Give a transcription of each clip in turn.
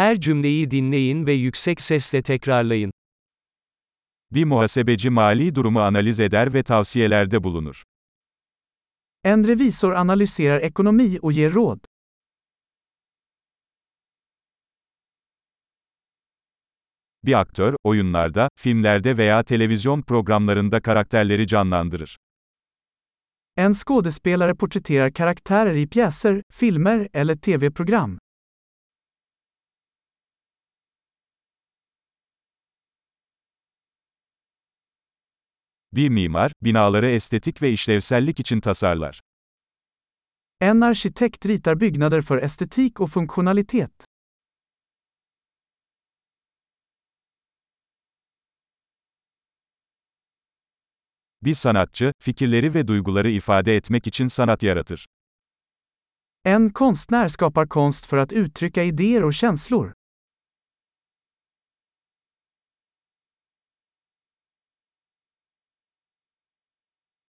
Her cümleyi dinleyin ve yüksek sesle tekrarlayın. Bir muhasebeci mali durumu analiz eder ve tavsiyelerde bulunur. En revisor analyserar ekonomi och ger råd. Bir aktör, oyunlarda, filmlerde veya televizyon programlarında karakterleri canlandırır. En skådespelare porträtterar karaktärer i pjäser, filmer eller tv-program. Bir mimar, binaları estetik ve işlevsellik için tasarlar. En arkitekt ritar byggnader för estetik och funktionalitet. Bir sanatçı, fikirleri ve duyguları ifade etmek için sanat yaratır. En konstnär skapar konst för att uttrycka idéer och känslor.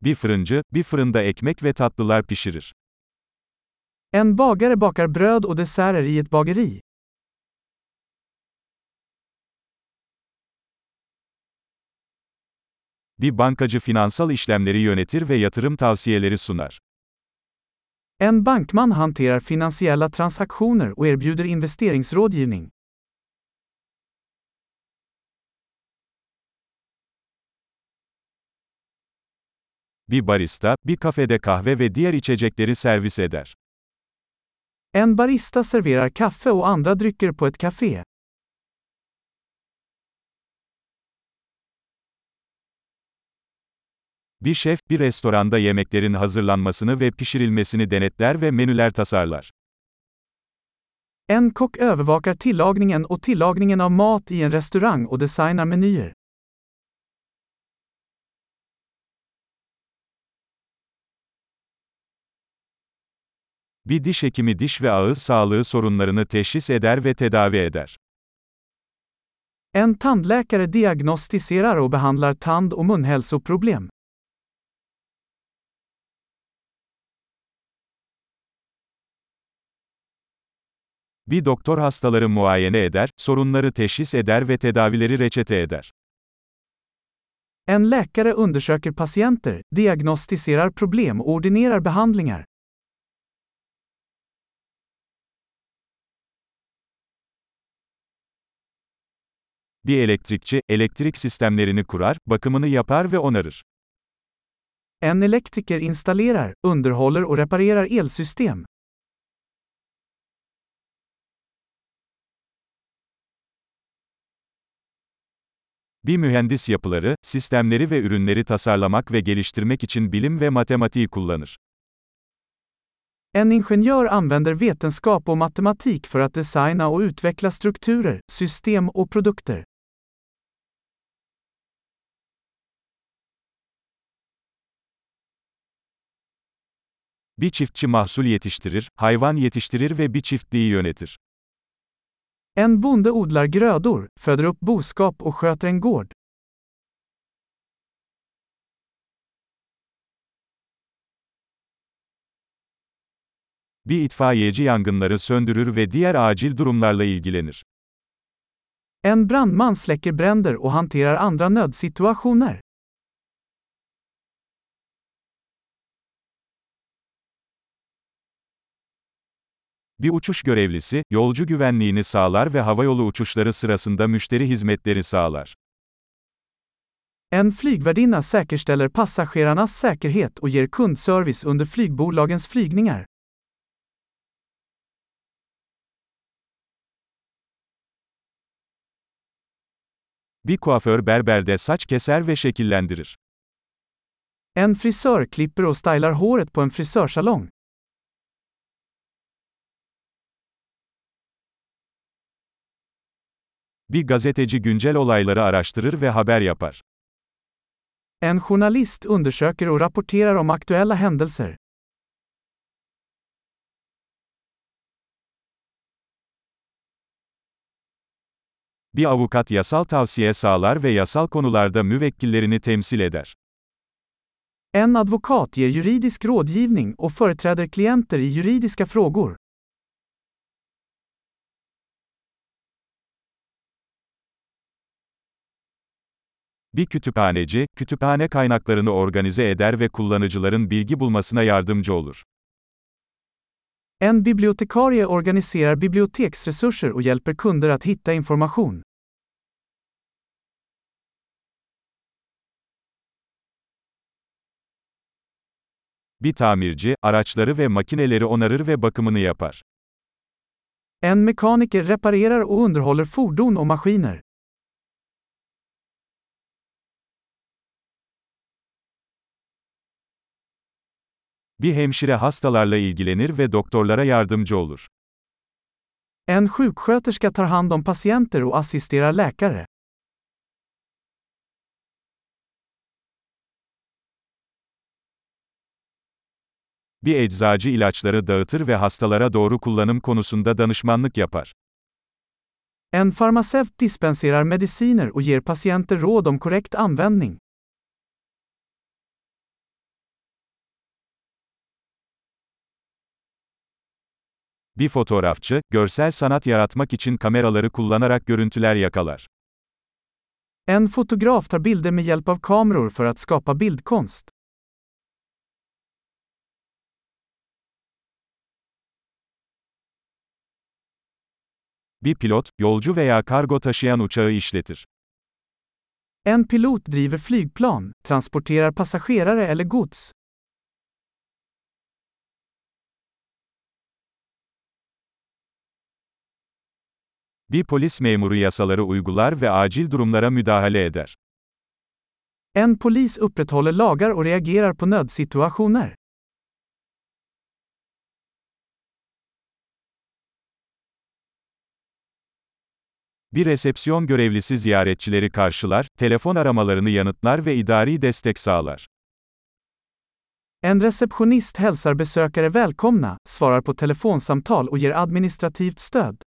Bir fırıncı, bir fırında ekmek ve tatlılar pişirir. En bagare bakar bröd och desserter i ett bageri. Bir bankacı finansal işlemleri yönetir ve yatırım tavsiyeleri sunar. En bankman hanterar finansiella transaktioner och erbjuder investeringsrådgivning. Bir barista, bir kafede kahve ve diğer içecekleri servis eder. En barista serverar kaffe och andra drycker på ett café. Bir şef, bir restoranda yemeklerin hazırlanmasını ve pişirilmesini denetler ve menüler tasarlar. En kock övervakar tillagningen och tillagningen av mat i en restaurang och designar menyer. Bir diş hekimi diş ve ağız sağlığı sorunlarını teşhis eder ve tedavi eder. En tandläkare diagnostiserar och behandlar tand och munhälsoproblem. Bir doktor hastaları muayene eder, sorunları teşhis eder ve tedavileri reçete eder. En läkare undersöker patienter, diagnostiserar problem och ordinerar behandlingar. Bir elektrikçi, elektrik sistemlerini kurar, bakımını yapar ve onarır. En elektriker installerar, underhåller och reparerar elsystem. Bir mühendis yapıları, sistemleri ve ürünleri tasarlamak ve geliştirmek için bilim ve matematiği kullanır. En ingenjör använder vetenskap och matematik för att designa och utveckla strukturer, system och produkter. Bir çiftçi mahsul yetiştirir, hayvan yetiştirir ve bir çiftliği yönetir. En bonde odlar grödor, föder upp boskap och sköter en gård. Bir itfaiyeci yangınları söndürür ve diğer acil durumlarla ilgilenir. En brandman släcker bränder och hanterar andra nödsituationer. Bir uçuş görevlisi, yolcu güvenliğini sağlar ve havayolu uçuşları sırasında müşteri hizmetleri sağlar. En flygvärdinna säkerställer passagerarnas säkerhet och ger kundservice under flygbolagens flygningar. Bir kuaför berberde saç keser ve şekillendirir. En frisör klipper och stylar håret på en frisörsalong. Bir gazeteci güncel olayları araştırır ve haber yapar. En journalist undersöker och rapporterar om aktuella händelser. Bir avukat yasal tavsiye sağlar ve yasal konularda müvekkillerini temsil eder. En advokat ger juridisk rådgivning och företräder klienter i juridiska frågor. Bir kütüphaneci, kütüphane kaynaklarını organize eder ve kullanıcıların bilgi bulmasına yardımcı olur. En bibliotekarie organiserar biblioteksresurser och hjälper kunder att hitta information. Bir tamirci, araçları ve makineleri onarır ve bakımını yapar. En mekaniker reparerar och underhåller fordon och maskiner. Bir hemşire hastalarla ilgilenir ve doktorlara yardımcı olur. En sjuksköterska tar hand om patienter och assisterar läkare. Bir eczacı ilaçları dağıtır ve hastalara doğru kullanım konusunda danışmanlık yapar. En farmaceut dispenserar mediciner och ger patienter råd om korrekt användning. Bir fotoğrafçı, görsel sanat yaratmak için kameraları kullanarak görüntüler yakalar. En fotograf tar bilder med hjälp av kameror för att skapa bildkonst. Bir pilot, yolcu veya kargo taşıyan uçağı işletir. En pilot driver flygplan, transporterar passagerare eller gods. Bir polis memuru yasaları uygular ve acil durumlara müdahale eder. En polis upprätthåller lagar och reagerar på nödsituationer. Bir resepsiyon görevlisi ziyaretçileri karşılar, telefon aramalarını yanıtlar ve idari destek sağlar. En receptionist hälsar besökare välkomna, svarar på telefonsamtal och ger administrativt stöd.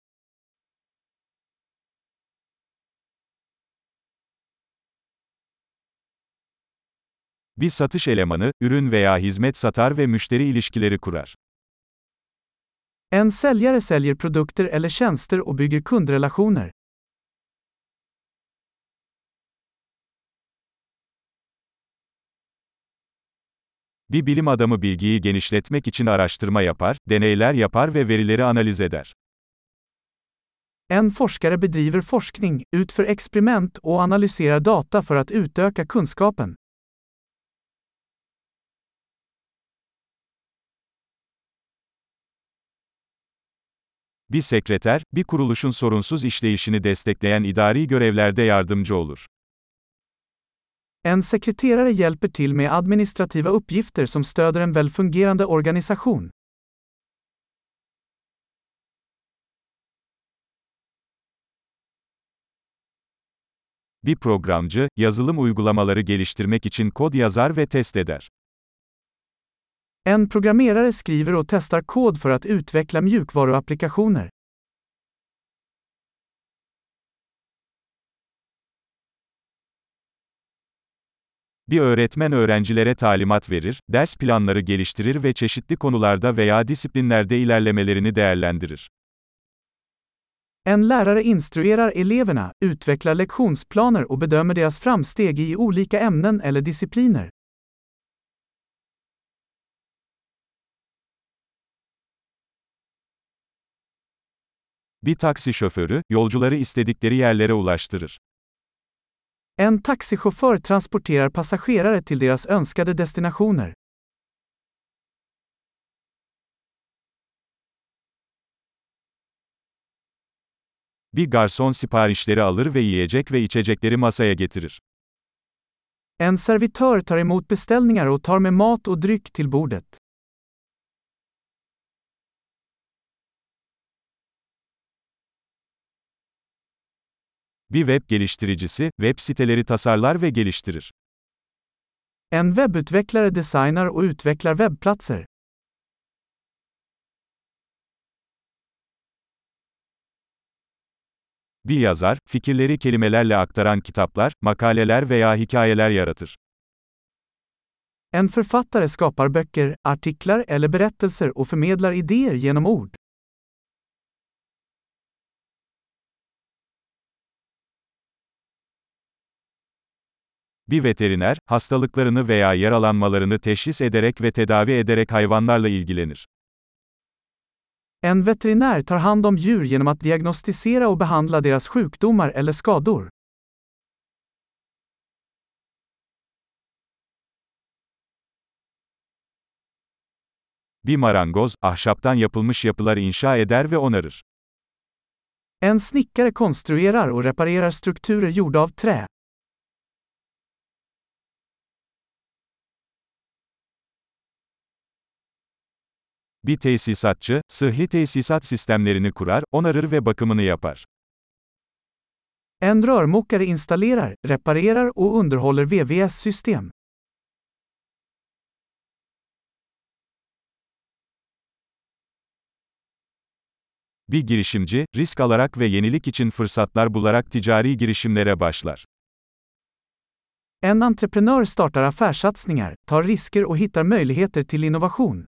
Bir satış elemanı, ürün veya hizmet satar ve müşteri ilişkileri kurar. En säljare säljer produkter eller tjänster och bygger kundrelationer. Bir bilim adamı bilgiyi genişletmek için araştırma yapar, deneyler yapar ve verileri analiz eder. En forskare bedriver forskning, utför experiment och analyserar data för att utöka kunskapen. Bir sekreter, bir kuruluşun sorunsuz işleyişini destekleyen idari görevlerde yardımcı olur. En sekreterare hjälper till med administrativa uppgifter som stöder en välfungerande organisation. Bir programcı, yazılım uygulamaları geliştirmek için kod yazar ve test eder. En programmerare skriver och testar kod för att utveckla mjukvaruapplikationer. Bir öğretmen öğrencilere talimat verir, ders planları geliştirir ve çeşitli konularda veya disiplinlerde ilerlemelerini değerlendirir. En lärare instruerar eleverna, utvecklar lektionsplaner och bedömer deras framsteg i olika ämnen eller discipliner. Bir taksi şoförü, yolcuları istedikleri yerlere ulaştırır. En taxichaufför transporterar passagerare till deras önskade destinationer. Bir garson siparişleri alır ve yiyecek ve içecekleri masaya getirir. En servitör tar emot beställningar och tar med mat och dryck till bordet. Bir web geliştiricisi, web siteleri tasarlar ve geliştirir. En webbutvecklare designar och utvecklar webbplatser. Bir yazar, fikirleri kelimelerle aktaran kitaplar, makaleler veya hikayeler yaratır. En författare skapar böcker, artiklar eller berättelser och förmedlar idéer genom ord. Bir veteriner, hastalıklarını veya yaralanmalarını teşhis ederek ve tedavi ederek hayvanlarla ilgilenir. En veterinär tar hand om djur genom att diagnostisera och behandla deras sjukdomar eller skador. Bir marangoz, ahşaptan yapılmış yapılar inşa eder ve onarır. En snickare konstruerar och reparerar strukturer gjorda av trä. Bir tesisatçı, sıhhi tesisat sistemlerini kurar, onarır ve bakımını yapar. En rörmokare installerar, reparerar och underhåller VVS-system. Bir girişimci, risk alarak ve yenilik için fırsatlar bularak ticari girişimlere başlar. En entreprenör startar affärssatsningar, tar risker och hittar möjligheter till innovation.